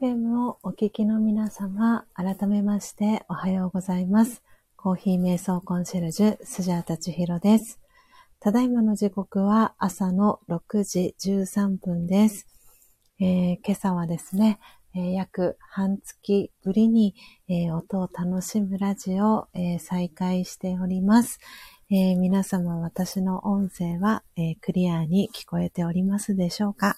FM をお聞きの皆様、改めましておはようございます。コーヒー瞑想コンシェルジュ、スジャータチヒロです。ただいまの時刻は朝の6時13分です。えー、今朝はですね、えー、約半月ぶりに、えー、音を楽しむラジオを、え再開しております。え皆様私の音声は、えクリアに聞こえておりますでしょうか、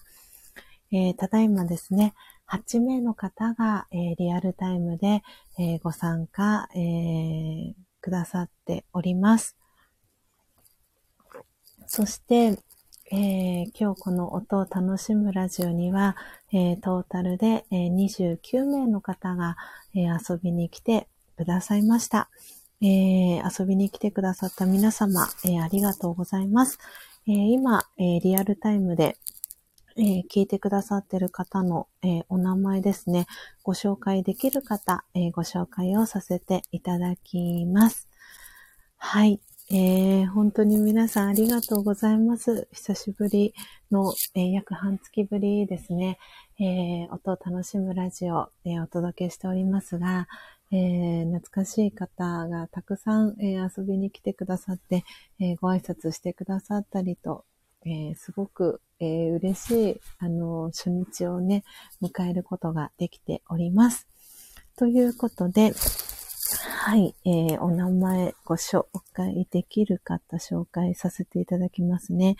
えただいまですね、8名の方が、えー、リアルタイムで、えー、ご参加、えー、くださっております。そして、えー、今日この音を楽しむラジオには、えー、トータルで、えー、29名の方が、え遊びに来てくださいました。え遊びに来てくださった皆様、えありがとうございます。え今、えリアルタイムで、えー、聞いてくださってる方の、えー、お名前ですね、ご紹介できる方、えー、ご紹介をさせていただきます。はい。えー、本当に皆さんありがとうございます。久しぶりの、えー、約半月ぶりですね、えー、音を楽しむラジオ、えお届けしておりますが、え懐かしい方がたくさん、え遊びに来てくださって、えご挨拶してくださったりと、えすごくえー、嬉しい、あの、初日をね、迎えることができております。ということで、はい、えー、お名前ご紹介できる方紹介させていただきますね。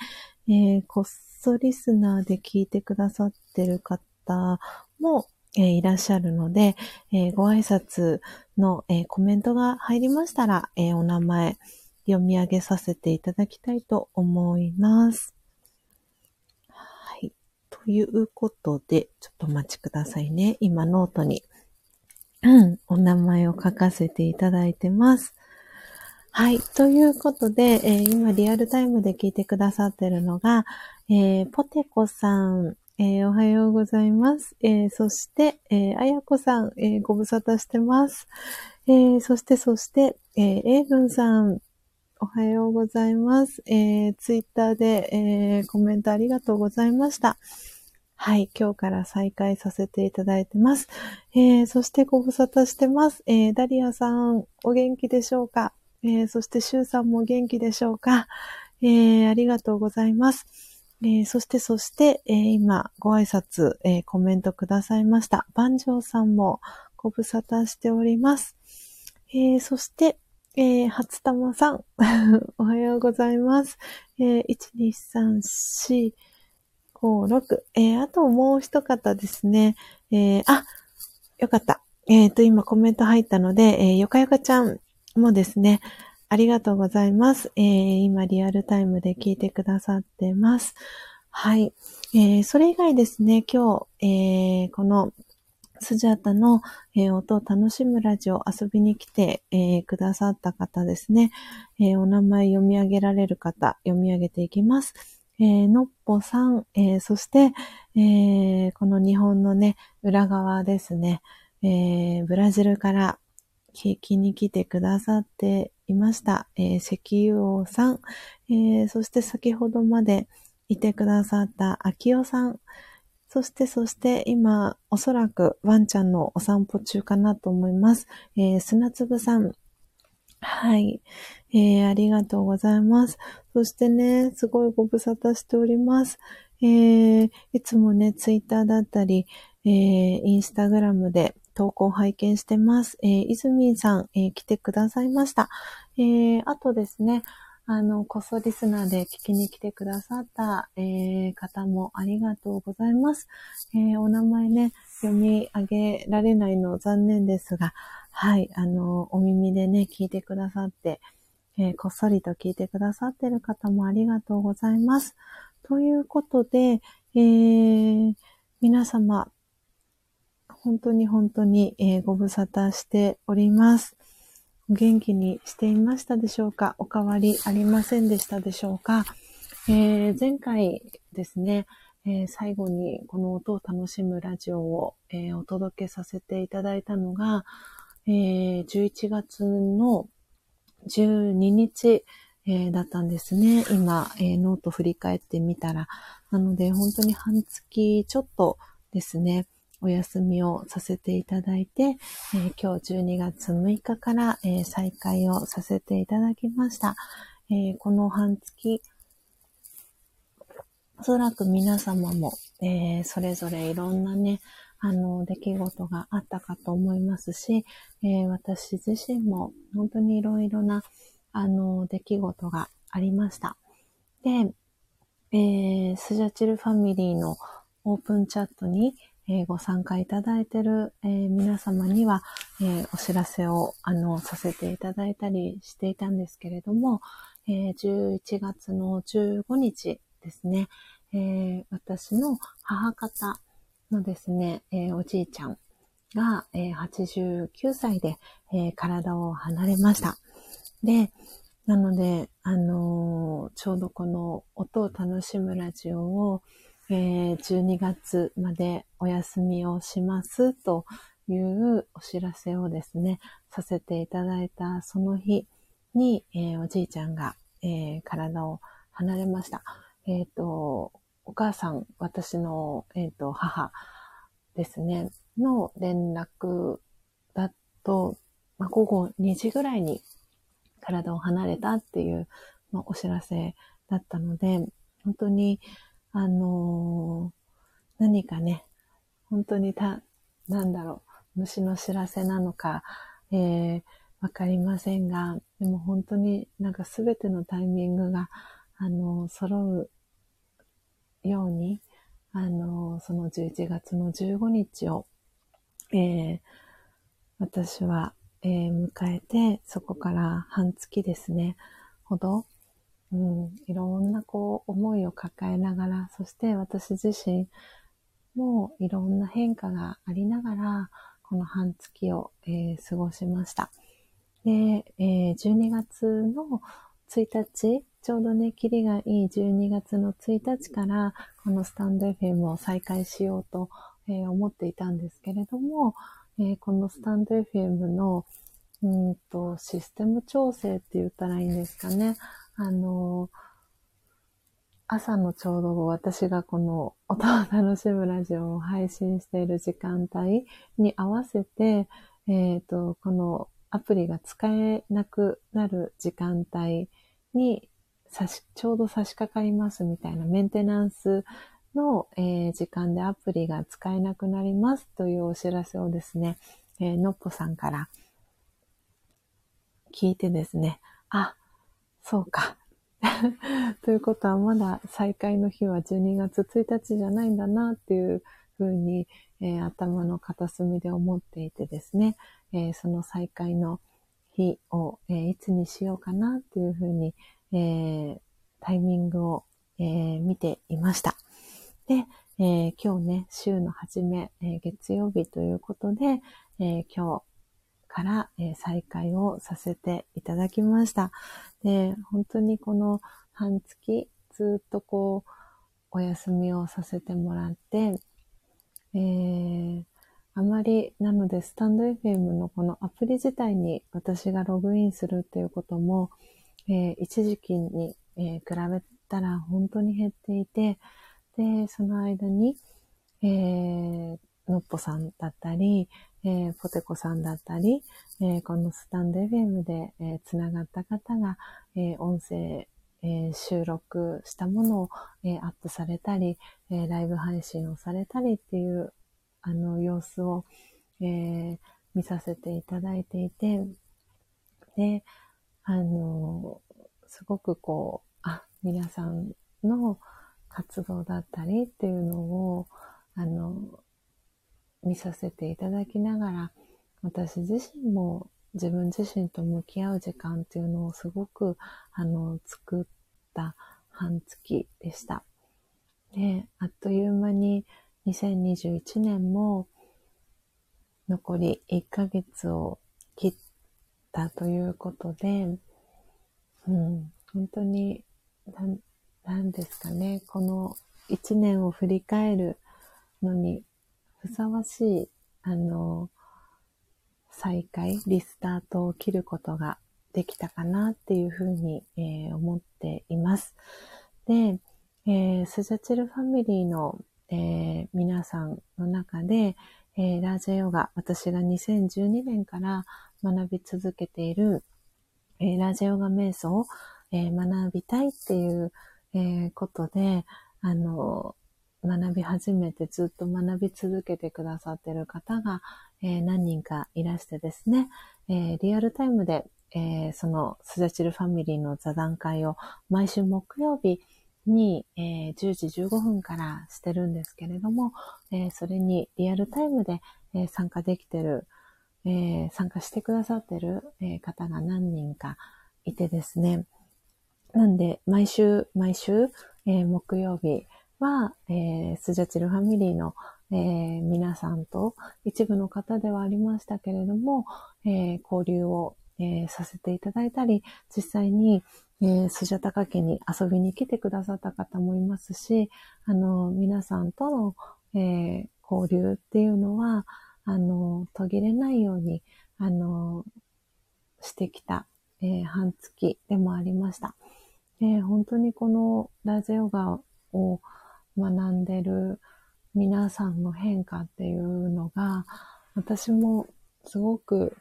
えー、こっそリスナーで聞いてくださってる方も、えー、いらっしゃるので、えー、ご挨拶の、えー、コメントが入りましたら、えお名前読み上げさせていただきたいと思います。ということで、ちょっとお待ちくださいね。今ノートに、うん、お名前を書かせていただいてます。はい。ということで、えー、今リアルタイムで聞いてくださってるのが、えー、ポテコさん、えー、おはようございます。えそして、えあやこさん、えご無沙汰してます。えそして、そして、えー、エイブンさん、おはようございます。えツイッターで、えコメントありがとうございました。はい、今日から再開させていただいてます。えー、そしてご無沙汰してます。えー、ダリアさん、お元気でしょうか？えー、そしてシュウさんも元気でしょうか？えー、ありがとうございます。えー、そして、そして、えー、今、ご挨拶、えー、コメントくださいました。万丈さんもご無沙汰しております。えー、そして、えー、初玉さん、おはようございます。えー、1、2、3、4、5、6。えー、あともう一方ですね。えー、あ、よかった。えっ、ー、と、今コメント入ったので、えー、よかよかちゃんもですね、ありがとうございます。えー、今リアルタイムで聞いてくださってます。はい。えー、それ以外ですね、今日、えー、このスジャータの、えー、音を楽しむラジオ遊びに来て、えー、くださった方ですね、えー、お名前読み上げられる方、読み上げていきます。えー、のっぽさん、えー、そして、えー、この日本のね、裏側ですね。え、ブラジルから聞きに来てくださっていました。え、石油王さん、え、そして先ほどまでいてくださった秋代さん、そして、そして今、おそらくワンちゃんのお散歩中かなと思います。えー、砂粒さん。はい。えー、ありがとうございます。そしてね、すごいご無沙汰しております。えー、いつもね、ツイッターだったり、えー、インスタグラムで投稿拝見してます。えー、いずみんさん、えー、来てくださいました。えー、あとですね、あの、こそリスナーで聞きに来てくださった、えー、方もありがとうございます。えー、お名前ね、読み上げられないの残念ですが、はい、あの、お耳でね、聞いてくださって、えー、こっそりと聞いてくださってる方もありがとうございます。ということで、えー、皆様、本当に本当に、えー、ご無沙汰しております。お元気にしていましたでしょうか？お変わりありませんでしたでしょうか、えー、前回ですね、えー、最後にこの音を楽しむラジオを、えー、お届けさせていただいたのが、え11月の12日、えだったんですね。今、えノート振り返ってみたら。なので、本当に半月ちょっとですね、お休みをさせていただいて、えー、今日12月6日から、え、再開をさせていただきました。え、この半月、おそらく皆様も、えそれぞれいろんなね、あの、出来事があったかと思いますし、え私自身も本当にいろいろな、あの、出来事がありました。で、えスジャチルファミリーのオープンチャットに、えー、ご参加いただいてる、えー、皆様には、え、お知らせを、あの、させていただいたりしていたんですけれども、え11月の15日ですね、え私の母方のですね、えおじいちゃんが、え89歳で、え体を離れました。で、なので、あのちょうどこの音を楽しむラジオを、えー、12月までお休みをしますというお知らせをですね、させていただいたその日に、えー、おじいちゃんが、えー、体を離れました。えっ、と、お母さん、私の、えっ、と、母ですね、の連絡だと、まあ、午後2時ぐらいに体を離れたっていう、まあ、お知らせだったので、本当に、あのー、何かね、本当にた、なんだろう、虫の知らせなのか、えー、わかりませんが、でも本当になんかすべてのタイミングが、あの、揃うように、あの、その11月の15日を、えー、私は、えー、迎えて、そこから半月ですね、ほど、うん、いろんなこう思いを抱えながら、そして私自身もいろんな変化がありながら、この半月を、えー、過ごしました。で、えー、12月の1日、ちょうどね、キリがいい12月の1日から、このスタンド FM を再開しようと、えー、思っていたんですけれども、えー、このスタンド FM の、うんと、システム調整って言ったらいいんですかね。あの、朝のちょうど私がこの音を楽しむラジオを配信している時間帯に合わせて、えっ、ー、と、このアプリが使えなくなる時間帯に差し、ちょうど差し掛かりますみたいなメンテナンスの、えー、時間でアプリが使えなくなりますというお知らせをですね、えー、のっぽさんから聞いてですね、あ、そうか。ということはまだ再開の日は12月1日じゃないんだなっていうふうに、えー、頭の片隅で思っていてですね、えー、その再開の日を、えー、いつにしようかなっていうふうに、えタイミングを、え見ていました。で、え今日ね、週の初め、え月曜日ということで、え今日から、え再開をさせていただきました。で、本当にこの半月ずっとこう、お休みをさせてもらって、えー、あまり、なので、スタンド FM のこのアプリ自体に私がログインするっていうことも、えー、一時期に、えー、比べたら本当に減っていて、で、その間に、えー、のっぽさんだったり、えー、ポテコさんだったり、えー、このスタンド FM で、えー、つながった方が、えー、音声、えー、収録したものを、えー、アップされたり、えー、ライブ配信をされたりっていうあの様子を、えー、見させていただいていて、で、あの、すごくこう、あ、皆さんの活動だったりっていうのを、あの、見させていただきながら、私自身も自分自身と向き合う時間っていうのをすごく、あの、作った半月でした。で、あっという間に2021年も残り1ヶ月を切ったということで、うん、本当に、なんなんですかね、この1年を振り返るのにふさわしい、あの、再開、リスタートを切ることができたかなっていうふうに、えー、思っています。で、えー、スジャチルファミリーのえー、皆さんの中で、えー、ラージャヨガ、私が2012年から学び続けている、えー、ラジャヨガ瞑想を、え学びたいっていう、えことで、あの、学び始めてずっと学び続けてくださってる方が、え何人かいらしてですね、えリアルタイムで、えそのスジャチルファミリーの座談会を毎週木曜日、に、え、10時15分からしてるんですけれども、え、それにリアルタイムで、え、参加できてる、え参加してくださってる、え方が何人かいてですね。なんで、毎週、毎週、え木曜日は、えスジャチルファミリーの、え皆さんと一部の方ではありましたけれども、え交流を、えさせていただいたり、実際に、え、スジャタカ家に遊びに来てくださった方もいますし、あの、皆さんとの、え、交流っていうのは、あの、途切れないように、あの、してきた、えー、半月でもありました。で、本当にこのラジオガを学んでる皆さんの変化っていうのが、私もすごく、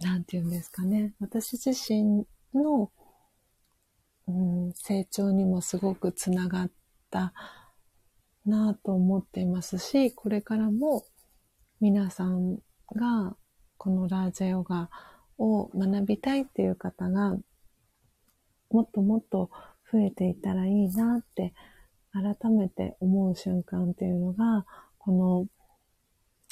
なんて言うんですかね、私自身のうん、成長にもすごくつながったなぁと思っていますし、これからも皆さんがこのラージャヨガを学びたいっていう方がもっともっと増えていたらいいなって改めて思う瞬間っていうのが、この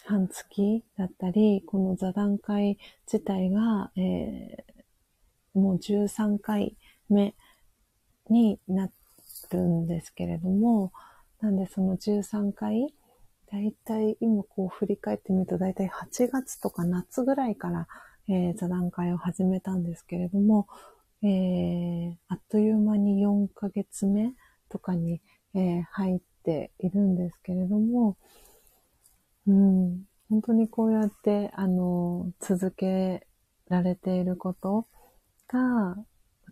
半月だったり、この座談会自体が、えー、もう13回目になるんですけれども、なんでその13回、だいたい今こう振り返ってみると、だいたい8月とか夏ぐらいから、えー、座談会を始めたんですけれども、えー、あっという間に4ヶ月目とかに、えー、入っているんですけれども、うん、本当にこうやって、あの、続けられていることが、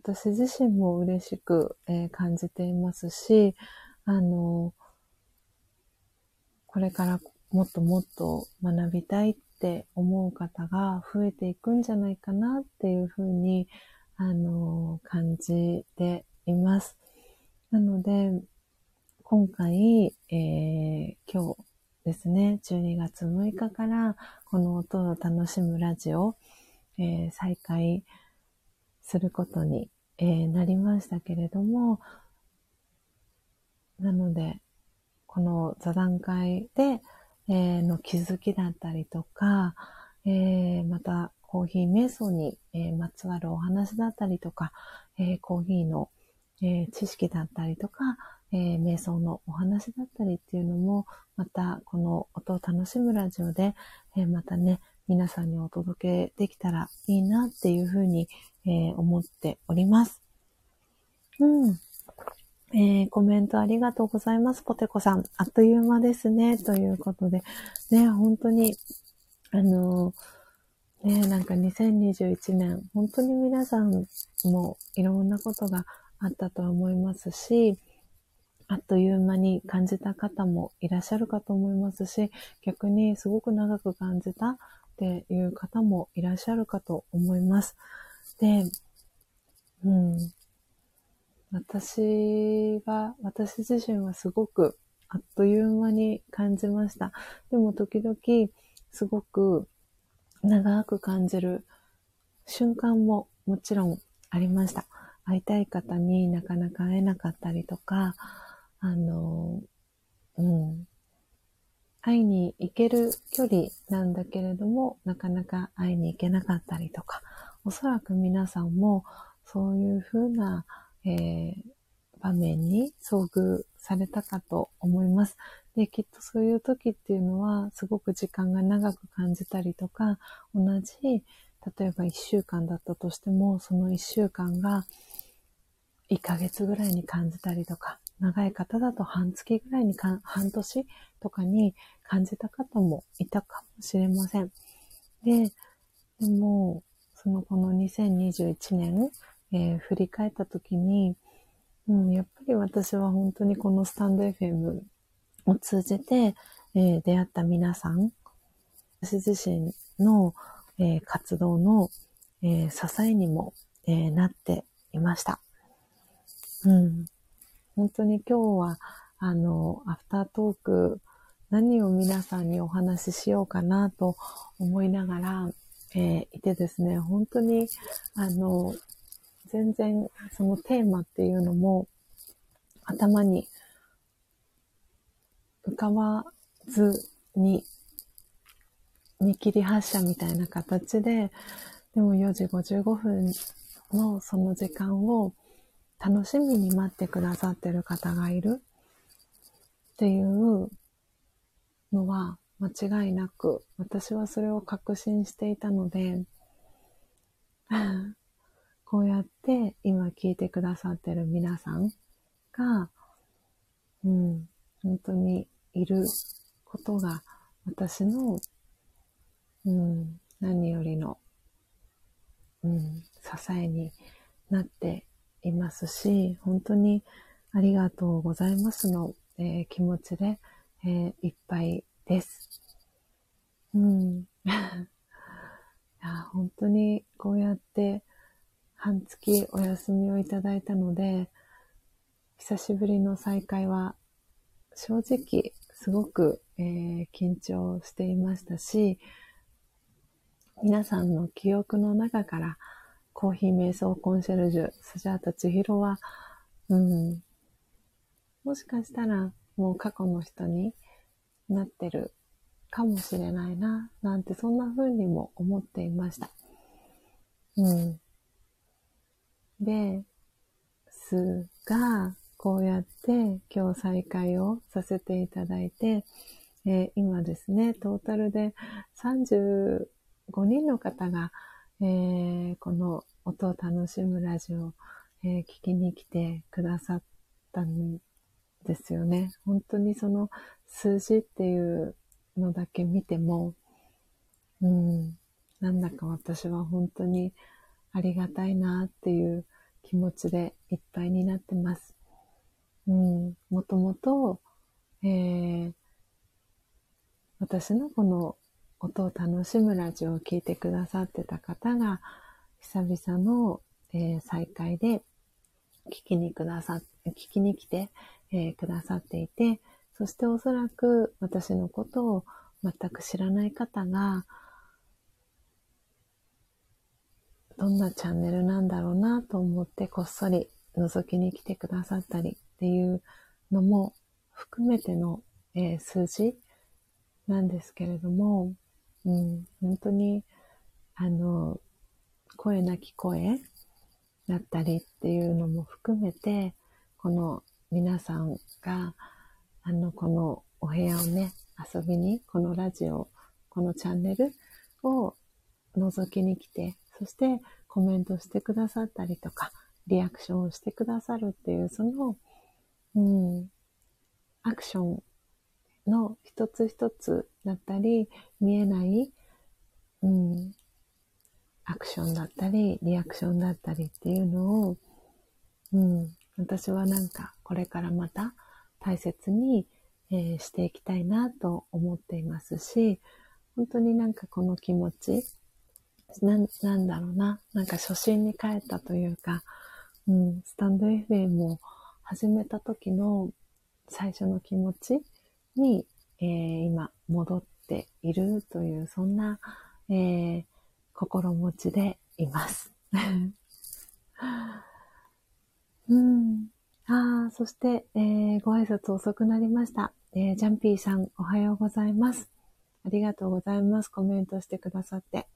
私自身も嬉しく、えー、感じていますし、あの、これからもっともっと学びたいって思う方が増えていくんじゃないかなっていうふうに、あの、感じています。なので、今回、えー、今日ですね、12月6日からこの音を楽しむラジオ、えー、再開することにえー、なりましたけれども、なので、この座談会で、えー、の気づきだったりとか、えー、またコーヒー瞑想に、えまつわるお話だったりとか、えコーヒーの、え知識だったりとか、え瞑想のお話だったりっていうのも、またこの音を楽しむラジオで、えまたね、皆さんにお届けできたらいいなっていうふうに、えー、思っております。うん。えー、コメントありがとうございます。ポテコさん。あっという間ですね。ということで。ね、本当に、あの、ね、なんか2021年、本当に皆さんもいろんなことがあったとは思いますし、あっという間に感じた方もいらっしゃるかと思いますし、逆にすごく長く感じたっていう方もいらっしゃるかと思います。で、うん。私は、私自身はすごくあっという間に感じました。でも時々すごく長く感じる瞬間ももちろんありました。会いたい方になかなか会えなかったりとか、あの、うん。会いに行ける距離なんだけれども、なかなか会いに行けなかったりとか、おそらく皆さんもそういうふうな、えー、場面に遭遇されたかと思います。で、きっとそういう時っていうのは、すごく時間が長く感じたりとか、同じ、例えば1週間だったとしても、その1週間が1ヶ月ぐらいに感じたりとか、長い方だと半月ぐらいにか、半年とかに感じた方もいたかもしれません。で、でも、そのこの2021年、えー、振り返った時に、うん、やっぱり私は本当にこのスタンド FM を通じて、えー、出会った皆さん、私自身の、えー、活動の、え支えにも、えなっていました。うん。本当に今日は、あの、アフタートーク、何を皆さんにお話ししようかなと思いながら、えー、いてですね、本当に、あの、全然そのテーマっていうのも頭に浮かばずに見切り発車みたいな形で、でも4時55分のその時間を楽しみに待ってくださってる方がいる。っていうのは間違いなく、私はそれを確信していたので、こうやって今聞いてくださってる皆さんが、うん、本当にいることが私の、うん、何よりの、うん、支えになっていますし、本当にありがとうございますの、えー、気持ちで、えー、いっぱいです。うん。いや本当にこうやって半月お休みをいただいたので、久しぶりの再会は正直すごく、えー、緊張していましたし、皆さんの記憶の中からコーヒー瞑想コンシェルジュ、スジャータ千尋は、うん、もしかしたらもう過去の人になってるかもしれないな、なんてそんな風にも思っていました。うん。で、すが、こうやって今日再開をさせていただいて、えー、今ですね、トータルで35人の方がえー、この音を楽しむラジオ、えー、聞きに来てくださったんですよね。本当にその数字っていうのだけ見ても、うん、なんだか私は本当にありがたいなっていう気持ちでいっぱいになってます。うん、もともと、えー、私のこの音を楽しむラジオを聴いてくださってた方が、久々の、えー、再会で聞きにくださ、聞きに来て、えー、くださっていて、そしておそらく私のことを全く知らない方が、どんなチャンネルなんだろうなと思ってこっそり覗きに来てくださったりっていうのも含めての、えー、数字なんですけれども、うん、本当に、あの、声なき声だったりっていうのも含めて、この皆さんが、あの、このお部屋をね、遊びに、このラジオ、このチャンネルを覗きに来て、そしてコメントしてくださったりとか、リアクションをしてくださるっていう、その、うん、アクションの一つ一つだったり、見えない、うん、アクションだったり、リアクションだったりっていうのを、うん、私はなんかこれからまた大切に、えー、していきたいなと思っていますし、本当になんかこの気持ち、ななんだろうな、なんか初心に帰ったというか、うん、スタンド FM を始めた時の最初の気持ちに、えー、今戻っているという、そんな、えー、心持ちでいます。うん。ああ、そして、えー、ご挨拶遅くなりました。えー、ジャンピーさん、おはようございます。ありがとうございます。コメントしてくださって。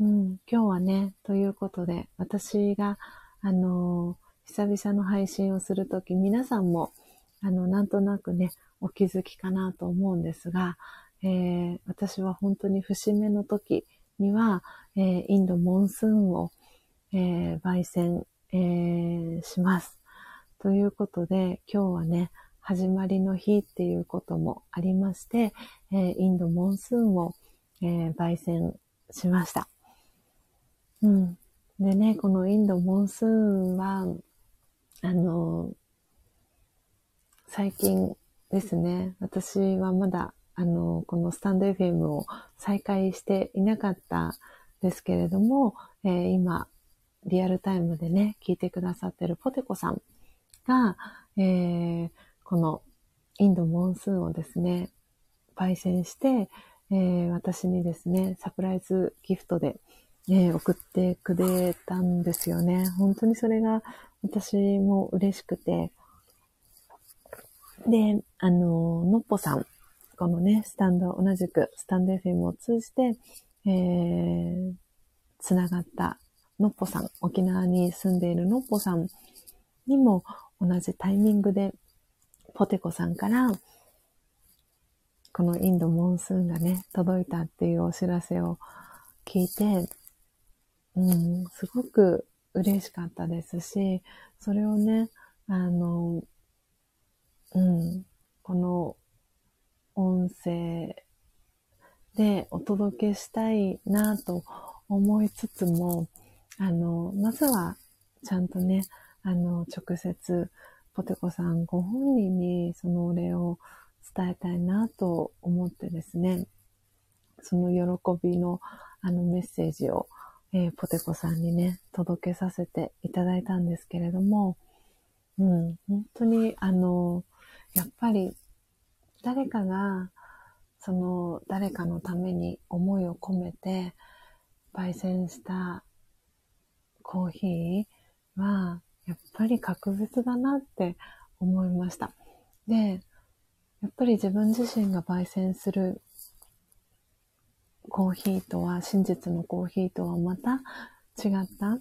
うん、今日はね、ということで、私が、あのー、久々の配信をするとき、皆さんも、あの、なんとなくね、お気づきかなと思うんですが、えー、私は本当に節目の時には、えー、インドモンスーンを、えー、焙煎、えー、します。ということで、今日はね、始まりの日っていうこともありまして、えー、インドモンスーンを、えー、焙煎しました。うん。でね、このインドモンスーンは、あの、最近ですね、私はまだ、あの、このスタンド FM を再開していなかったですけれども、えー、今、リアルタイムでね、聞いてくださってるポテコさんが、えー、このインドモンスーンをですね、焙煎して、えー、私にですね、サプライズギフトで、えー、送ってくれたんですよね。本当にそれが私も嬉しくて。で、あの、のっぽさん、このね、スタンド、同じくスタンド FM を通じて、えー、つながったのっぽさん、沖縄に住んでいるのっぽさんにも同じタイミングでポテコさんから、このインドモンスーンがね、届いたっていうお知らせを聞いて、うん、すごく嬉しかったですし、それをね、あの、うん、この音声でお届けしたいなと思いつつも、あの、まずはちゃんとね、あの、直接ポテコさんご本人にそのお礼を伝えたいなと思ってですね、その喜びのあのメッセージを、えー、ポテコさんにね、届けさせていただいたんですけれども、うん、本当にあの、やっぱり誰かがその誰かのために思いを込めて焙煎したコーヒーはやっぱり格別だなって思いました。で、やっぱり自分自身が焙煎するコーヒーとは、真実のコーヒーとはまた違った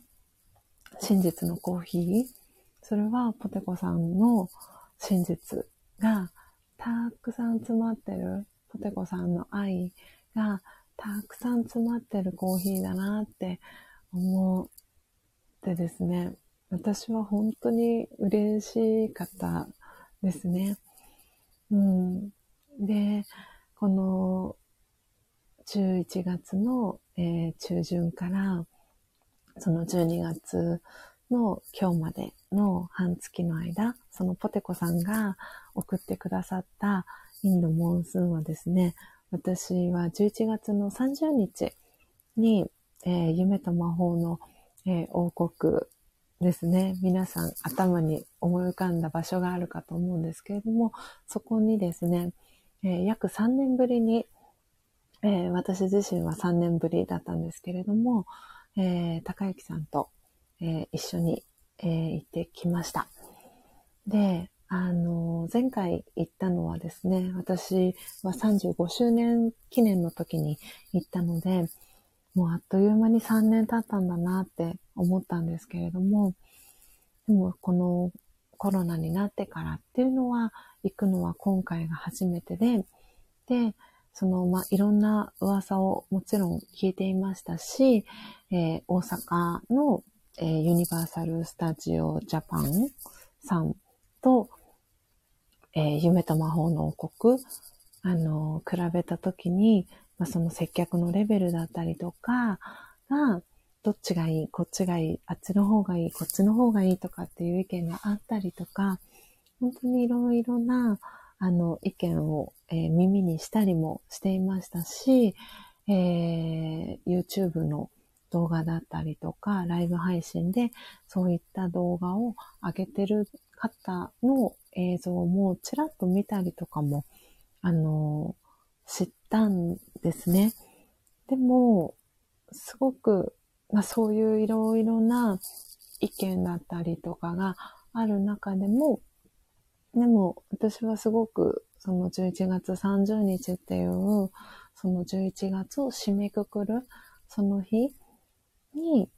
真実のコーヒー。それはポテコさんの真実がたくさん詰まってる、ポテコさんの愛がたくさん詰まってるコーヒーだなって思ってですね。私は本当に嬉しかったですね。うん。で、この11月の、えー、中旬から、その12月の今日までの半月の間、そのポテコさんが送ってくださったインドモンスーンはですね、私は11月の30日に、えー、夢と魔法の、えー、王国ですね、皆さん頭に思い浮かんだ場所があるかと思うんですけれども、そこにですね、えー、約3年ぶりに、えー、私自身は3年ぶりだったんですけれども、えー、高幸さんと、えー一緒に、えー行ってきました。で、あの、前回行ったのはですね、私は35周年記念の時に行ったので、もうあっという間に3年経ったんだなって思ったんですけれども、でもこのコロナになってからっていうのは、行くのは今回が初めてで、で、その、まあ、いろんな噂をもちろん聞いていましたし、えー、大阪の、えー、ユニバーサル・スタジオ・ジャパンさんと、えー、夢と魔法の王国あの、比べたときに、まあ、その接客のレベルだったりとかが、どっちがいい、こっちがいい、あっちの方がいい、こっちの方がいいとかっていう意見があったりとか、本当にいろいろな、あの、意見を、えー、耳にしたりもしていましたし、えー、YouTube の動画だったりとか、ライブ配信でそういった動画を上げてる方の映像もちらっと見たりとかも、あの、知ったんですね。でも、すごく、まあそういういろいろな意見だったりとかがある中でも、でも私はすごくその11月30日っていう、その11月を締めくくるその日に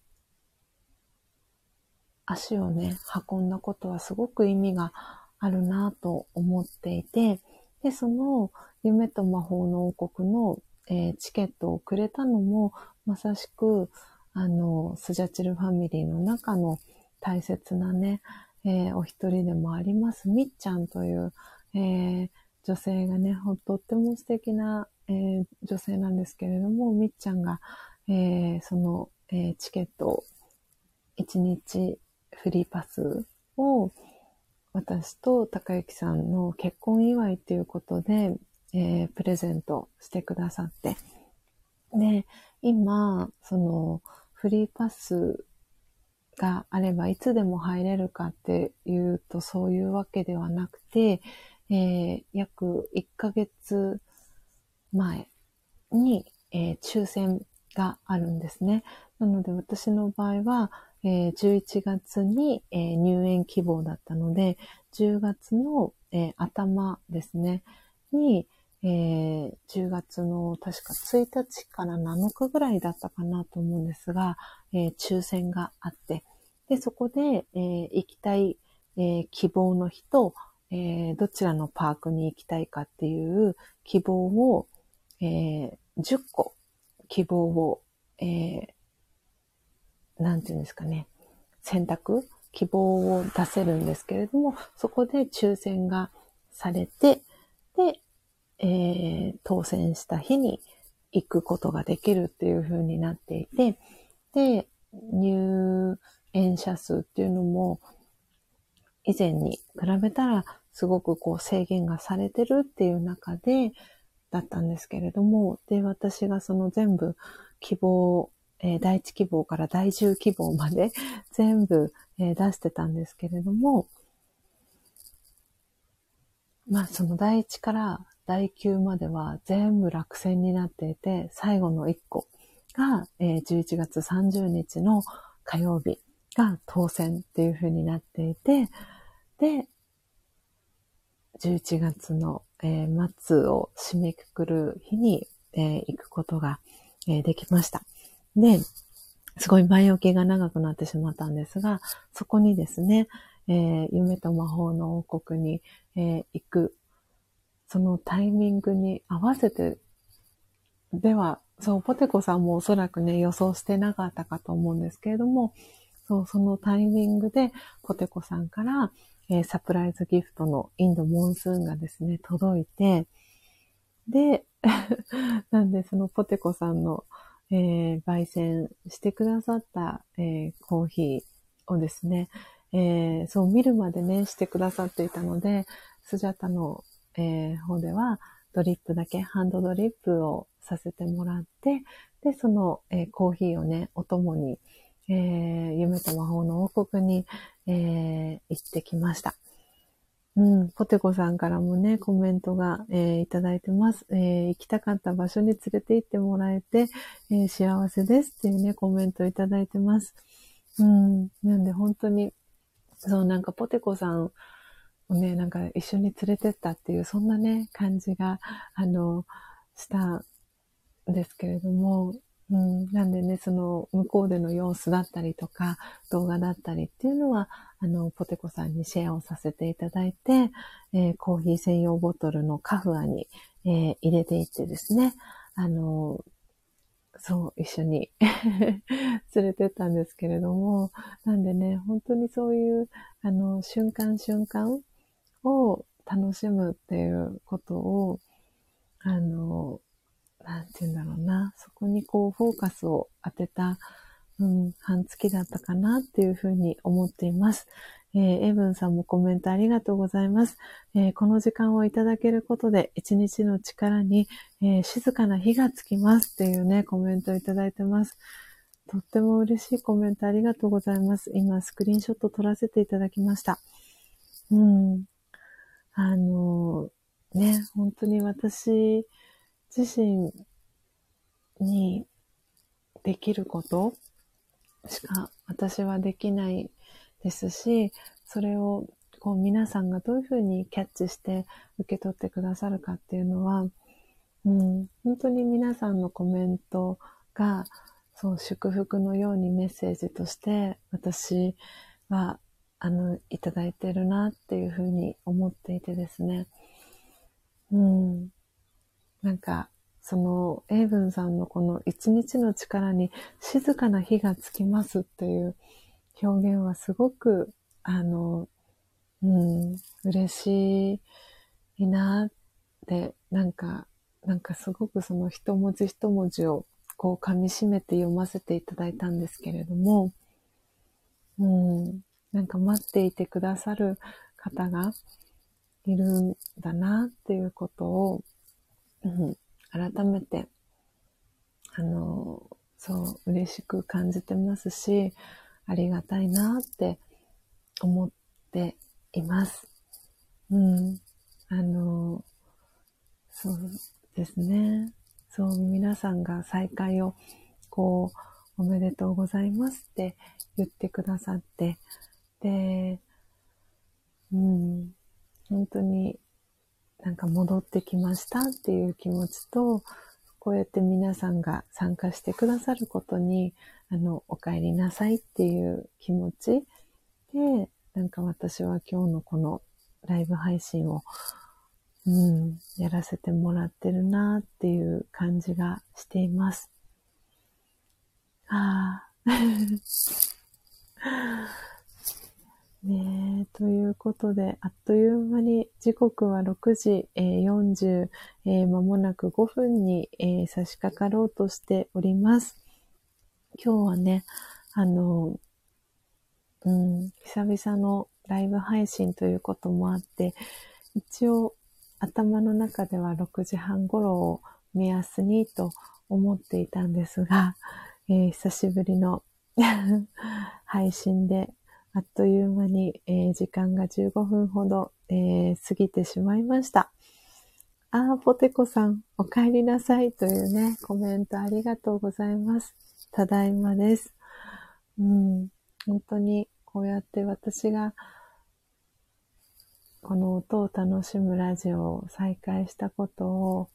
足をね、運んだことはすごく意味があるなと思っていて、で、その夢と魔法の王国の、えー、チケットをくれたのも、まさしく、あの、スジャチルファミリーの中の大切なね、えー、お一人でもあります、みっちゃんという、えー、女性がね、とっても素敵な、えー、女性なんですけれども、みっちゃんが、えその、えチケット、1日フリーパスを、私と高之さんの結婚祝いっていうことで、え、プレゼントしてくださって。で、今、その、フリーパスがあればいつでも入れるかっていうとそういうわけではなくて、えー、約1ヶ月前に、えー、抽選があるんですね。なので私の場合は、えー、11月に、えー、入園希望だったので、10月の、えー、頭ですね、に、えー、10月の確か1日から7日ぐらいだったかなと思うんですが、えー、抽選があって、で、そこで、えー、行きたい、え、希望の日と、え、どちらのパークに行きたいかっていう希望を、え、10個希望を、えー、なんていうんですかね、選択、希望を出せるんですけれども、そこで抽選がされて、で、えー、当選した日に行くことができるっていう風になっていて、で、入園者数っていうのも、以前に比べたらすごくこう制限がされてるっていう中で、だったんですけれども、で、私がその全部希望えー、第1希望から第10希望まで 全部、えー、出してたんですけれども、まあその第1から第9までは全部落選になっていて、最後の1個が、えー、11月30日の火曜日が当選っていう風になっていて、で、11月の、えー、末を締めくくる日に、えー、行くことが、えー、できました。で、すごい前置きが長くなってしまったんですが、そこにですね、えー、夢と魔法の王国に、えー、行く、そのタイミングに合わせて、では、そう、ポテコさんもおそらくね、予想してなかったかと思うんですけれども、そう、そのタイミングで、ポテコさんから、えー、サプライズギフトのインドモンスーンがですね、届いて、で、なんでそのポテコさんの、えー、焙煎してくださった、えー、コーヒーをですね、えー、そう見るまでね、してくださっていたので、スジャタの、えー、方では、ドリップだけ、ハンドドリップをさせてもらって、で、その、えー、コーヒーをね、お供に、えー、夢と魔法の王国に、え、行ってきました。うん、ポテコさんからもね、コメントが、えー、いただいてます、えー、行きたかった場所に連れて行ってもらえて、えー、幸せですっていうね、コメントをいただいてます。うん、なんで本当に、そう、なんかポテコさんね、なんか一緒に連れてったっていう、そんなね、感じが、あの、したんですけれども、うん、なんでね、その向こうでの様子だったりとか、動画だったりっていうのは、あの、ポテコさんにシェアをさせていただいて、えー、コーヒー専用ボトルのカフアに、えー、入れていってですね、あの、そう、一緒に 連れてったんですけれども、なんでね、本当にそういう、あの、瞬間瞬間を楽しむっていうことを、あの、なんて言うんだろうな、そこにこうフォーカスを当てた、うん、半月だったかなっていうふうに思っています。えー、エブンさんもコメントありがとうございます。えー、この時間をいただけることで、一日の力に、えー、静かな火がつきますっていうね、コメントをいただいてます。とっても嬉しいコメントありがとうございます。今、スクリーンショット撮らせていただきました。うん。あの、ね、本当に私自身にできることしか私はできないですし、それをこう皆さんがどういうふうにキャッチして受け取ってくださるかっていうのは、うん、本当に皆さんのコメントが、そう、祝福のようにメッセージとして私は、あの、いただいてるなっていうふうに思っていてですね。うん。なんか、その、エイブンさんのこの一日の力に静かな火がつきますっていう表現はすごく、あの、うん、嬉しいなって、なんか、なんかすごくその一文字一文字をこう噛み締めて読ませていただいたんですけれども、うん、なんか待っていてくださる方がいるんだなっていうことを、うん、改めて、あの、そう、嬉しく感じてますし、ありがたいなって思っています。うん。あの、そうですね。そう、皆さんが再会を、こう、おめでとうございますって言ってくださって、で、うん、本当になんか戻ってきましたっていう気持ちと、こうやって皆さんが参加してくださることに、あの、お帰りなさいっていう気持ちで、なんか私は今日のこのライブ配信を、うん、やらせてもらってるなっていう感じがしています。ああ。ねえ、ということで、あっという間に時刻は6時、えー、40、えー、間もなく5分に、えー、差し掛かろうとしております。今日はね、あの、うん、久々のライブ配信ということもあって、一応頭の中では6時半頃を目安にと思っていたんですが、えー、久しぶりの 配信であっという間に、えー、時間が15分ほど、えー、過ぎてしまいました。あー、ポテコさん、お帰りなさいというね、コメントありがとうございます。ただいまです。うん、本当にこうやって私がこの音を楽しむラジオを再開したことを、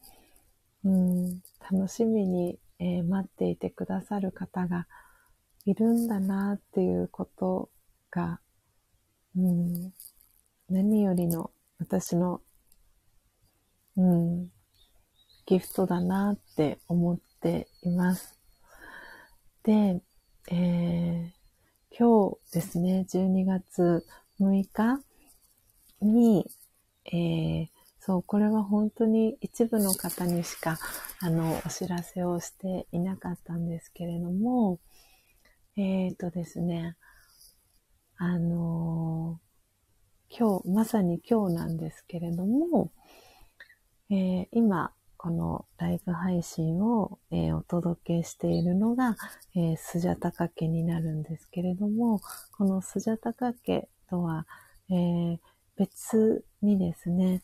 うん、楽しみに、えー、待っていてくださる方がいるんだなっていうことが、うん、何よりの私の、うん、ギフトだなって思っています。で、えー、今日ですね、12月6日に、えー、そう、これは本当に一部の方にしか、あの、お知らせをしていなかったんですけれども、えっ、ー、とですね、あのー、今日、まさに今日なんですけれども、えー、今、このライブ配信を、えー、お届けしているのが、えー、スジャタカ家になるんですけれども、このスジャタカ家とは、えー、別にですね、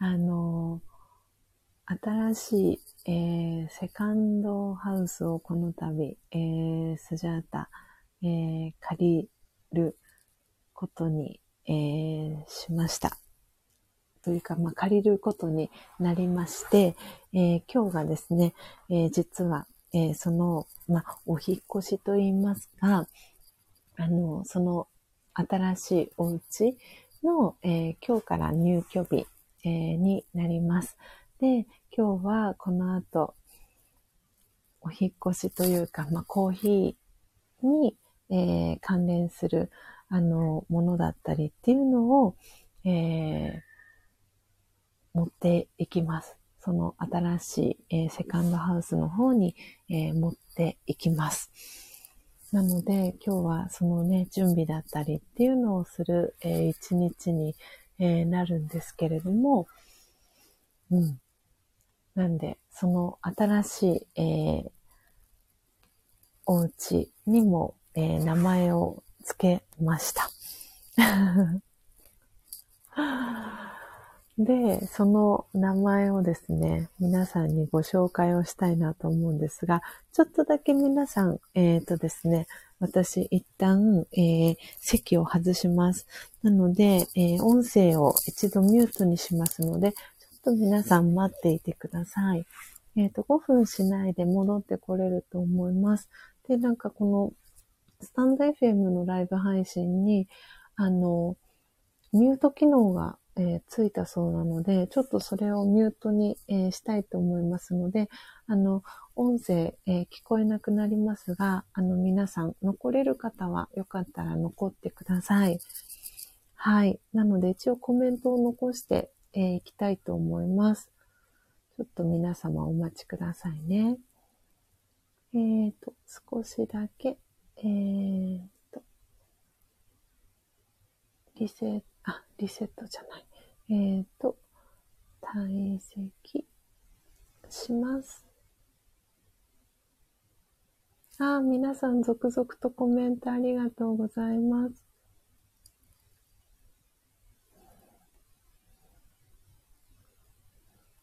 あの新しい、えー、セカンドハウスをこの度、えー、スジャータ、えー、借りることに、えー、しました。というか、まあ、借りることになりまして、えー、今日がですね、えー、実は、えその、まあ、お引越しと言いますか、あの、その新しいお家の、え今日から入居日、えになります。で、今日はこの後、お引越しというか、まあ、コーヒーに、えー、関連する、あの、ものだったりっていうのを、えー、持っていきます。その新しい、えー、セカンドハウスの方に、えー、持っていきます。なので、今日はそのね、準備だったりっていうのをする、えー、一日に、えー、なるんですけれども、うん。なんで、その新しい、えー、お家にも、えー、名前を付けました。で、その名前をですね、皆さんにご紹介をしたいなと思うんですが、ちょっとだけ皆さん、えっ、ー、とですね、私一旦、えー、席を外します。なので、えー、音声を一度ミュートにしますので、ちょっと皆さん待っていてください。えっ、と、5分しないで戻ってこれると思います。で、なんかこの、スタンド FM のライブ配信に、あの、ミュート機能がえー、ついたそうなので、ちょっとそれをミュートに、えー、したいと思いますので、あの、音声、えー、聞こえなくなりますが、あの、皆さん、残れる方はよかったら残ってください。はい。なので、一応コメントを残してい、きたいと思います。ちょっと皆様お待ちくださいね。えっ、と、少しだけ、えっ、と、リセットあ、リセットじゃない。えっ、と、退席します。あ、皆さん続々とコメントありがとうございます。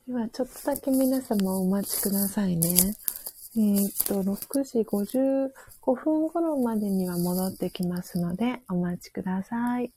では、ちょっとだけ皆様お待ちくださいね。えっ、と、6時55分頃までには戻ってきますので、お待ちください。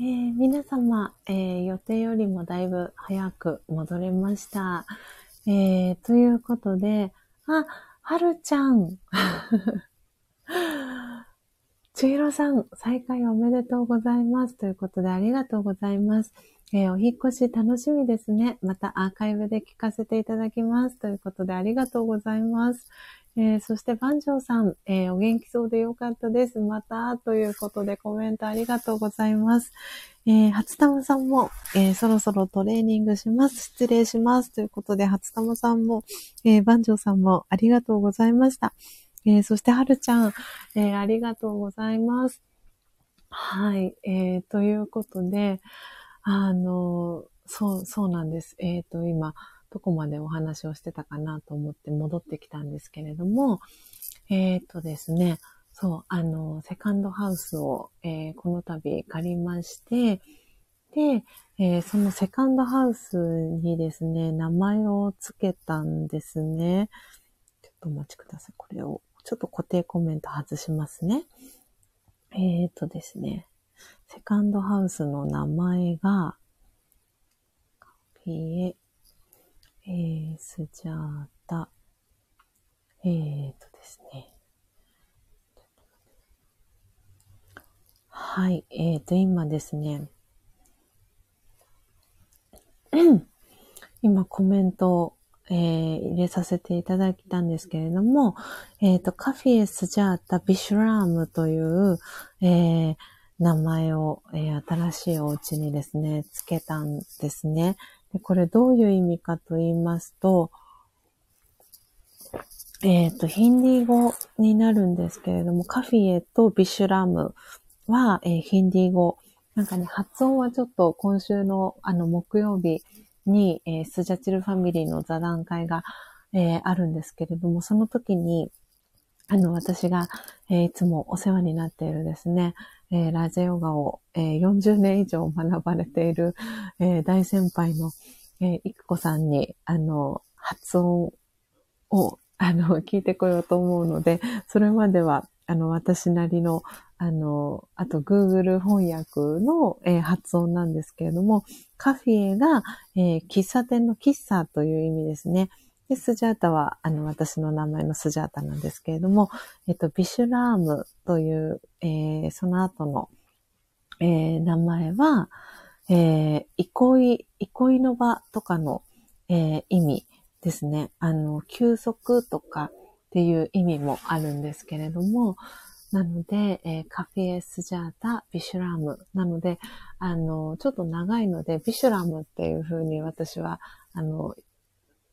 えー、皆様、えー、予定よりもだいぶ早く戻れました。えー、ということで、あ、はるちゃん。ちひろさん、再開おめでとうございます。ということで、ありがとうございます。えー、お引越し楽しみですね。またアーカイブで聞かせていただきます。ということで、ありがとうございます。えー、そして、番長さん、えー、お元気そうでよかったです。また、ということでコメントありがとうございます。えー、初玉さんも、えー、そろそろトレーニングします。失礼します。ということで、初玉さんも、えー、番長さんもありがとうございました。えー、そして、はるちゃん、えー、ありがとうございます。はい、えー、ということで、あの、そう、そうなんです。えっ、ー、と、今、どこまでお話をしてたかなと思って戻ってきたんですけれども、えっ、ー、とですね、そう、あの、セカンドハウスを、えー、この度借りまして、で、えー、そのセカンドハウスにですね、名前を付けたんですね。ちょっとお待ちください。これを、ちょっと固定コメント外しますね。えっ、とですね、セカンドハウスの名前が、ピエ、えー、スジャータ、えーとですね。はい、えーと、今ですね、今コメントを、えー、入れさせていただいたんですけれども、えっ、ー、と、カフィエスジャータ・ビシュラームという、えー、名前を、えー、新しいお家にですね、つけたんですね。でこれどういう意味かと言いますと、えっ、ー、と、ヒンディー語になるんですけれども、カフィエとビシュラムは、えー、ヒンディー語。なんかね、発音はちょっと今週のあの木曜日に、えー、スジャチルファミリーの座談会が、え、あるんですけれども、その時に、あの、私が、え、いつもお世話になっているですね、えー、ラジオガを、えー、40年以上学ばれている、えー、大先輩の、えー、いくこさんに、あの、発音を、あの、聞いてこようと思うので、それまでは、あの、私なりの、あの、あと Google 翻訳の、えー、発音なんですけれども、カフィエが、えー、喫茶店の喫茶という意味ですね。で、スジャータは、あの、私の名前のスジャータなんですけれども、えっと、ビシュラームという、えー、その後の、えー、名前は、えー、憩い、憩いの場とかの、えー、意味ですね。あの、休息とかっていう意味もあるんですけれども、なので、えー、カフェスジャータ、ビシュラーム。なので、あの、ちょっと長いので、ビシュラームっていうふうに私は、あの、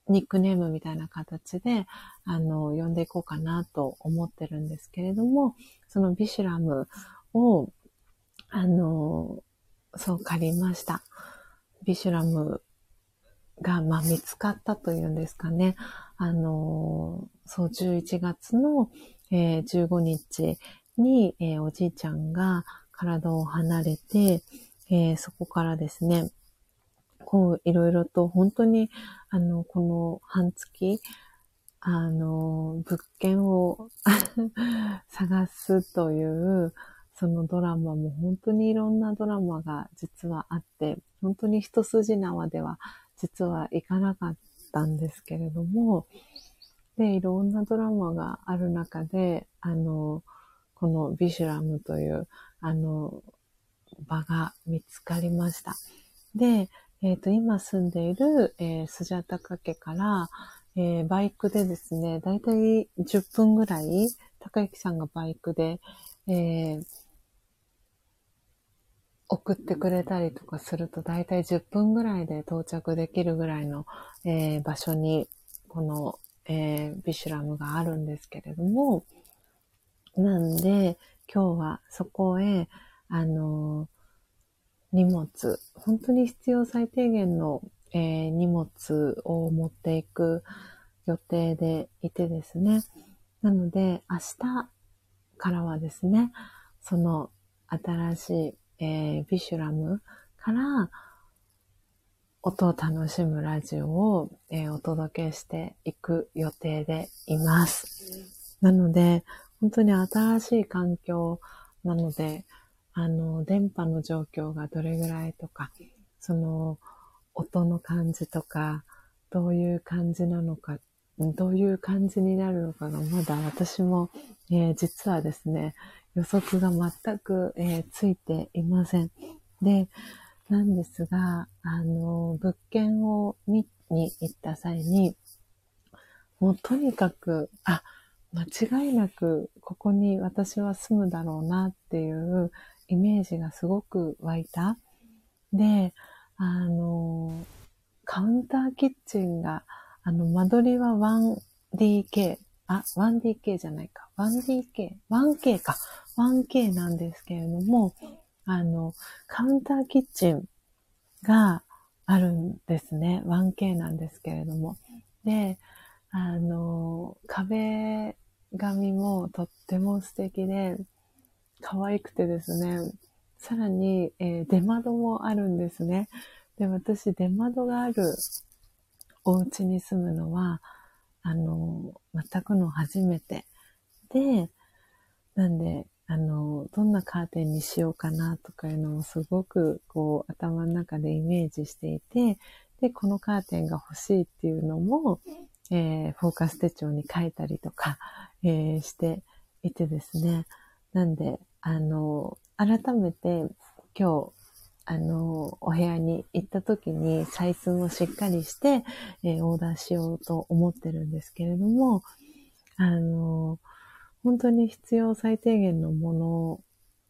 ニックネームみたいな形で、あの、呼んでいこうかなと思ってるんですけれども、そのビシュラムを、あの、そう借りました。ビシュラムが、まあ、見つかったというんですかね。あの、そう、11月の、えー、15日に、えー、おじいちゃんが体を離れて、えー、そこからですね、こう、いろいろと本当に、あの、この半月、あの、物件を 探すという、そのドラマも本当にいろんなドラマが実はあって、本当に一筋縄では実はいかなかったんですけれども、で、いろんなドラマがある中で、あの、このビシュラムという、あの、場が見つかりました。で、えっ、ー、と、今住んでいる、えー、スジャタカ家から、えー、バイクでですね、だいたい10分ぐらい、高之さんがバイクで、え、送ってくれたりとかすると、だいたい10分ぐらいで到着できるぐらいの、え、場所に、この、え、ビシュラムがあるんですけれども、なんで、今日はそこへ、あの荷物、本当に必要最低限の、えー、荷物を持っていく予定でいてですね。なので、明日からはですね、その新しい、えー、ビシュラムから音を楽しむラジオを、えー、お届けしていく予定でいます。なので、本当に新しい環境なので、あの、電波の状況がどれぐらいとか、その、音の感じとか、どういう感じなのか、どういう感じになるのかがまだ私も、えー、実はですね、予測が全く、えー、ついていません。で、なんですが、あの、物件を見に行った際に、もうとにかく、あ、間違いなくここに私は住むだろうなっていうイメージがすごく湧いた。で、あの、カウンターキッチンが、あの、間取りは 1DK、あ、1DK じゃないか。1DK、1K か。1K なんですけれども、あの、カウンターキッチンが、あるんですね。1K なんですけれども。で、あの、壁紙もとっても素敵で、可愛くてですね、さらに、えー、出窓もあるんですね。で、私、出窓があるお家に住むのは、あの、全くの初めて。で、なんで、あの、どんなカーテンにしようかなとかいうのをすごくこう頭の中でイメージしていて、で、このカーテンが欲しいっていうのも、えー、フォーカス手帳に書いたりとか、えー、していてですね。なんで、あの、改めて今日、あの、お部屋に行った時に採寸をしっかりして、えー、オーダーしようと思ってるんですけれども、あの、本当に必要最低限のもの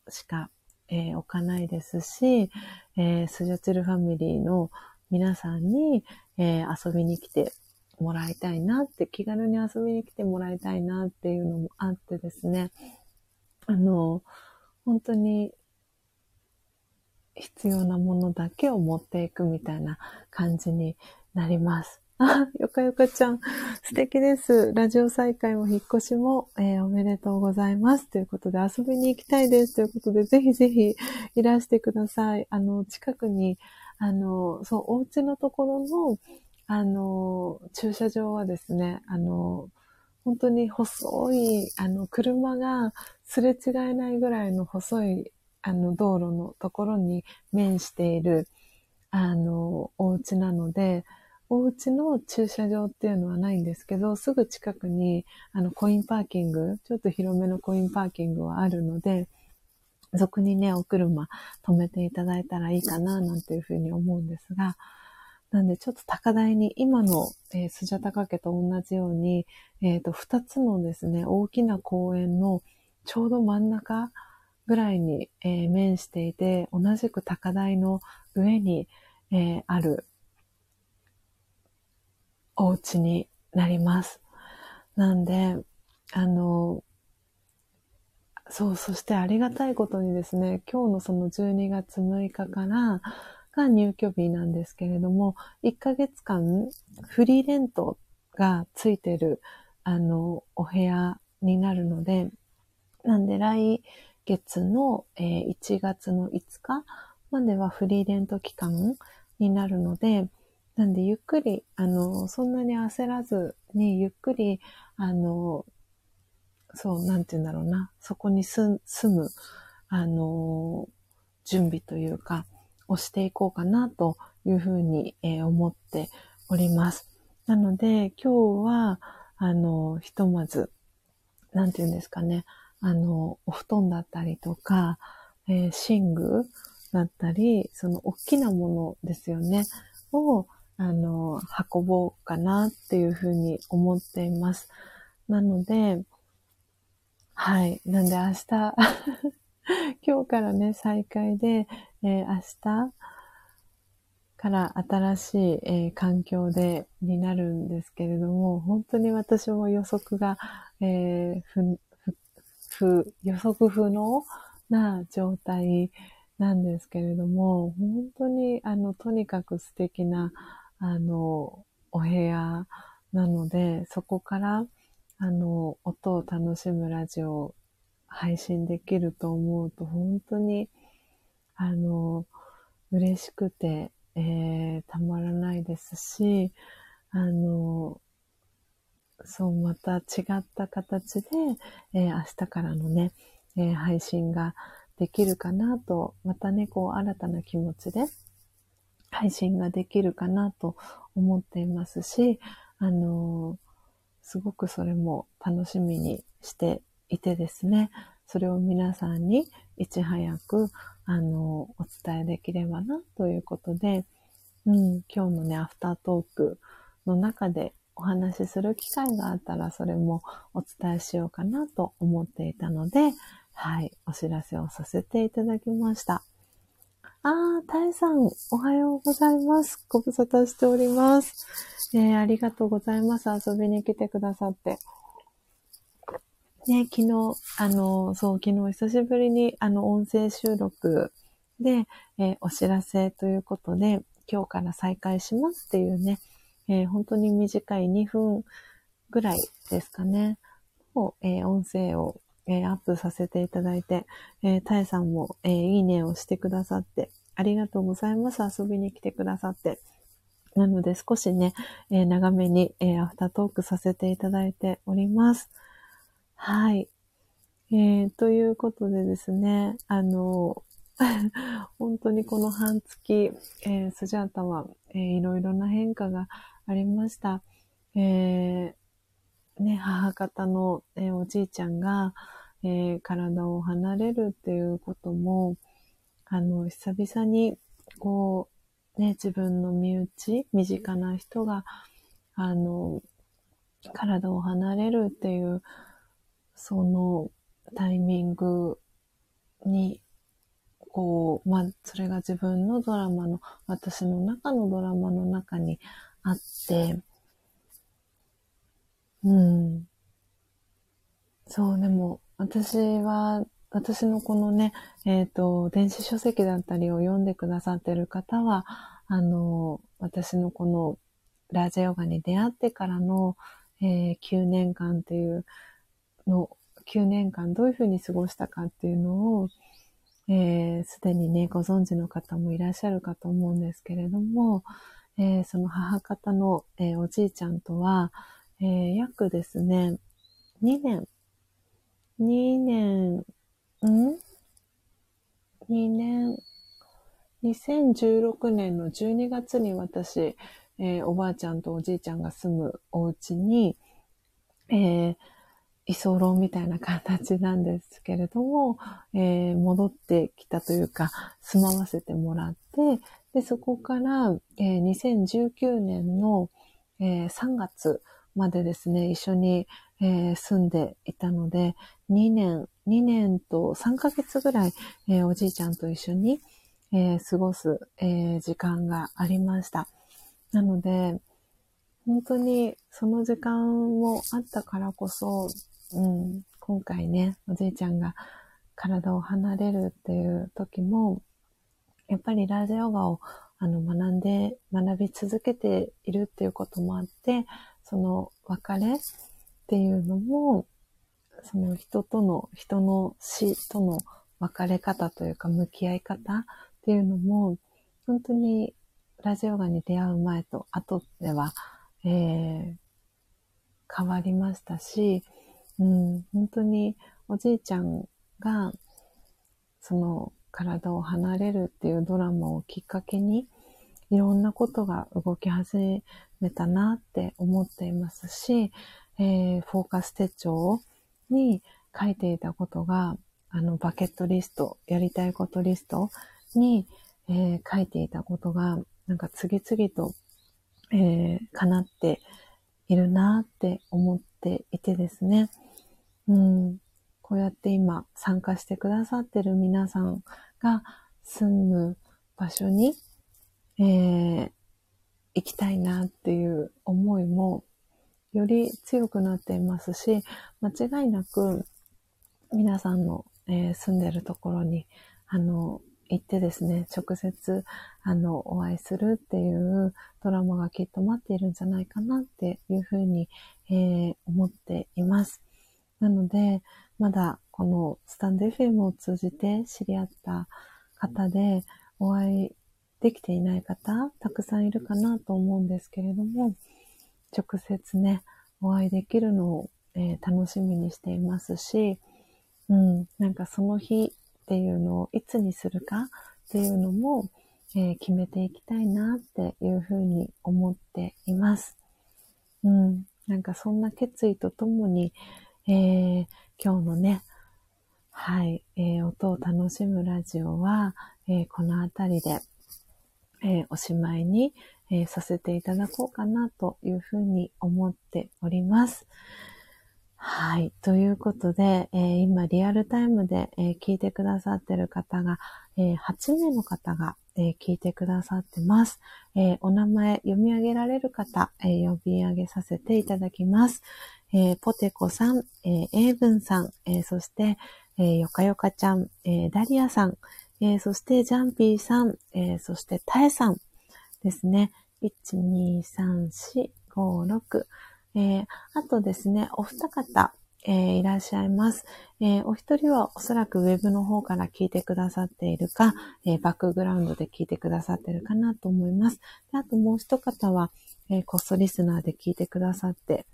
しか、えー、置かないですし、えー、スジャチルファミリーの皆さんに、え、遊びに来てもらいたいなって、気軽に遊びに来てもらいたいなっていうのもあってですね、あの、本当に必要なものだけを持っていくみたいな感じになります。あ、よかよかちゃん、素敵です。ラジオ再開も引っ越しも、えー、おめでとうございます。ということで、遊びに行きたいです。ということで、ぜひぜひいらしてください。あの、近くに、あの、そう、お家のところの、あの、駐車場はですね、あの、本当に細い、あの、車がすれ違えないぐらいの細い、あの、道路のところに面している、あの、お家なので、お家の駐車場っていうのはないんですけど、すぐ近くに、あの、コインパーキング、ちょっと広めのコインパーキングはあるので、そこにね、お車止めていただいたらいいかな、なんていうふうに思うんですが、なんでちょっと高台に、今の、えー、スジャタカ家と同じように、えっ、ー、と、二つのですね、大きな公園のちょうど真ん中ぐらいに、えー、面していて、同じく高台の上に、えー、あるお家になります。なんで、あの、そう、そしてありがたいことにですね、今日のその12月6日からが入居日なんですけれども、1ヶ月間フリーレントがついてる、あの、お部屋になるので、なんで来月の、えー、1月の5日まではフリーレント期間になるので、なんで、ゆっくり、あの、そんなに焦らずに、ゆっくり、あの、そう、なんて言うんだろうな、そこに住む、あの、準備というか、をしていこうかなというふうに、え、思っております。なので、今日は、あの、ひとまず、なんて言うんですかね、あの、お布団だったりとか、えー、寝具だったり、その大きなものですよね、を、あの、運ぼうかなっていうふうに思っています。なので、はい。なんで明日 今日からね、再開で、えー、明日から新しい、えー、環境で、になるんですけれども、本当に私も予測が、えー、ふ、ふ、予測不能な状態なんですけれども、本当に、あの、とにかく素敵な、あの、お部屋なので、そこから、あの、音を楽しむラジオを配信できると思うと、本当に、あの、嬉しくて、えー、たまらないですし、あの、そう、また違った形で、えー、明日からのね、えー、配信ができるかなと、またね、こう、新たな気持ちで、配信ができるかなと思っていますし、あの、すごくそれも楽しみにしていてですね、それを皆さんにいち早く、あの、お伝えできればなということで、うん、今日のね、アフタートークの中でお話しする機会があったら、それもお伝えしようかなと思っていたので、はい、お知らせをさせていただきました。あー、タイさん、おはようございます。ご無沙汰しております。えー、ありがとうございます。遊びに来てくださって。ね、昨日、あの、そう、昨日久しぶりに、あの、音声収録で、えー、お知らせということで、今日から再開しますっていうね、えー、本当に短い2分ぐらいですかね、を、えー、音声を、えー、アップさせていただいて、えー、タエさんも、えー、いいねをしてくださって、ありがとうございます。遊びに来てくださって。なので少しね、えー、長めに、えー、アフタートークさせていただいております。はい。えー、ということでですね、あの、本当にこの半月、えー、スジャータは、えー、いろいろな変化がありました。えー、ね、母方の、えー、おじいちゃんが、えー、体を離れるっていうことも、あの、久々に、こう、ね、自分の身内、身近な人が、あの、体を離れるっていう、そのタイミングに、こう、まあ、それが自分のドラマの、私の中のドラマの中にあって、うん。そう、でも、私は、私のこのね、えっ、ー、と、電子書籍だったりを読んでくださってる方は、あの、私のこのラジヨガに出会ってからの、えー、9年間っていうの、9年間どういうふうに過ごしたかっていうのを、えー、すでにね、ご存知の方もいらっしゃるかと思うんですけれども、えー、その母方の、えー、おじいちゃんとは、えー、約ですね、2年、2年、ん ?2 年、2016年の12月に私、え、おばあちゃんとおじいちゃんが住むお家に、えー、居候みたいな形なんですけれども、えー、戻ってきたというか、住まわせてもらって、で、そこから、えー、2019年の、えー、3月までですね、一緒に、えー、住んでいたので、2年、2年と3ヶ月ぐらい、えー、おじいちゃんと一緒に、えー、過ごす、え、時間がありました。なので、本当にその時間もあったからこそ、うん、今回ね、おじいちゃんが体を離れるっていう時も、やっぱりラジヨガをあの学んで、学び続けているっていうこともあって、その別れっていうのも、その人との、人の死との別れ方というか向き合い方っていうのも、本当にラジオガに出会う前と後では、えー、変わりましたし、うん、本当におじいちゃんが、その体を離れるっていうドラマをきっかけに、いろんなことが動き始めたなって思っていますし、えー、フォーカス手帳に書いていたことが、あの、バケットリスト、やりたいことリストに、えー、書いていたことが、なんか次々と、えー、叶っているなって思っていてですね。うん、こうやって今参加してくださってる皆さんが住む場所に、えー、行きたいなっていう思いもより強くなっていますし、間違いなく皆さんの、えー、住んでるところに、あの、行ってですね、直接、あの、お会いするっていうドラマがきっと待っているんじゃないかなっていうふうに、えー、思っています。なので、まだこのスタンド FM を通じて知り合った方でお会いできていない方、たくさんいるかなと思うんですけれども、直接ね、お会いできるのを、えー、楽しみにしていますし、うん、なんかその日っていうのをいつにするかっていうのも、えー、決めていきたいなっていうふうに思っています。うん、なんかそんな決意とともに、えー、今日のね、はい、えー、音を楽しむラジオは、えー、このあたりで、えー、おしまいに、えー、させていただこうかなというふうに思っております。はい。ということで、えー、今リアルタイムで、えー、聞いてくださっている方が、えー、8名の方が、え聞いてくださってます。えお名前読み上げられる方、え呼び上げさせていただきます。えポテコさん、えエイブンさん、えそして、えよかよかちゃん、えダリアさん、えそしてジャンピーさん、えそしてタエさん、ですね。1、2、3、4、5、6。えー、あとですね、お二方、えー、いらっしゃいます。えー、お一人はおそらくウェブの方から聞いてくださっているか、えー、バックグラウンドで聞いてくださっているかなと思います。であともう一方は、えこっそリスナーで聞いてくださって、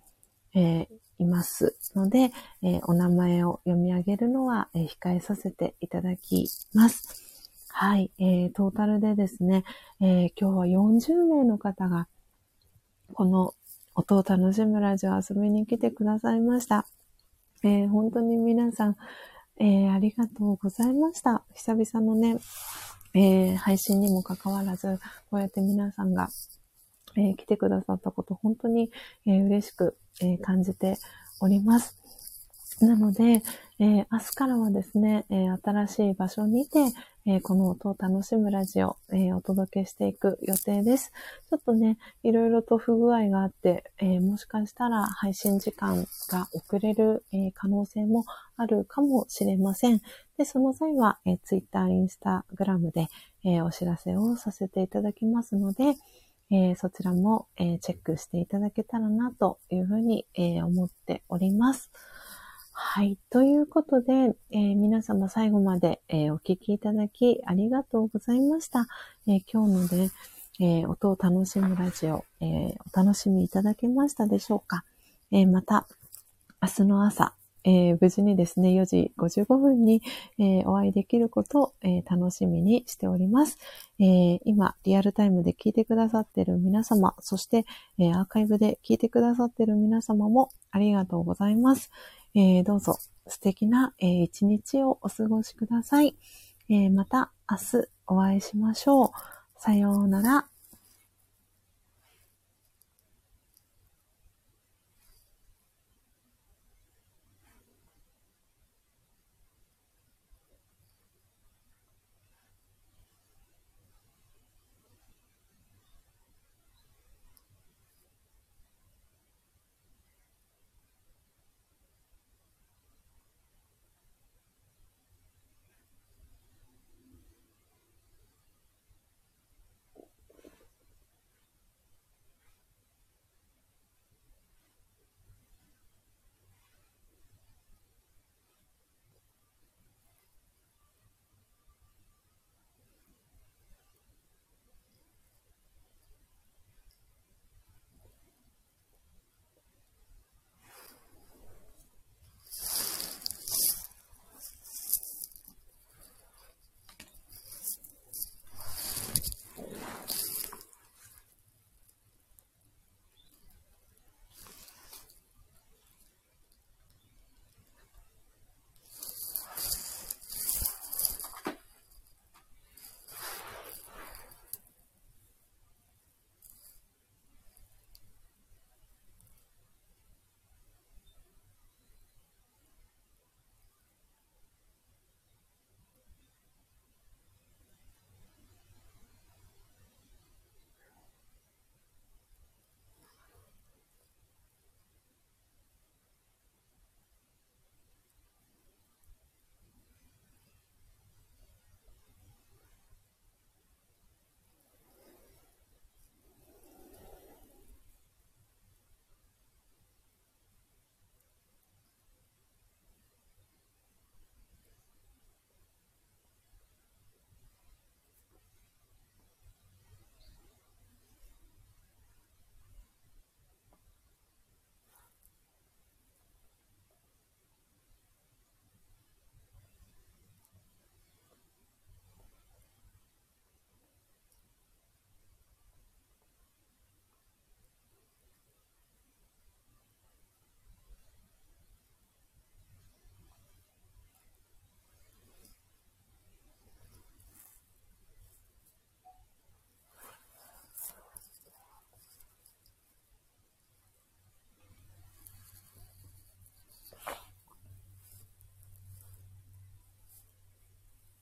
えいますので、えお名前を読み上げるのは、え控えさせていただきます。はい、えー、トータルでですね、えー、今日は40名の方が、この音を楽しむラジオ遊びに来てくださいました。えー、本当に皆さん、えー、ありがとうございました。久々のね、えー、配信にもかかわらず、こうやって皆さんが、え来てくださったこと、本当に、え嬉しく、え感じております。なので、えー、明日からはですね、えー、新しい場所にて、えー、この音を楽しむラジオ、えお届けしていく予定です。ちょっとね、いろいろと不具合があって、えもしかしたら配信時間が遅れる、え可能性もあるかもしれません。で、その際は、え Twitter、Instagram で、えお知らせをさせていただきますので、えー、そちらも、えー、チェックしていただけたらなというふうに、えー、思っております。はい。ということで、え、皆様最後まで、え、お聞きいただきありがとうございました。え、今日のね、え音を楽しむラジオ、えお楽しみいただけましたでしょうか、えまた、明日の朝、え無事にですね、4時55分に、えお会いできることを、え楽しみにしております、え今、リアルタイムで聞いてくださっている皆様、そして、えアーカイブで聞いてくださっている皆様もありがとうございます。え、どうぞ素敵な、えー、一日をお過ごしください。え、また明日お会いしましょう。さようなら。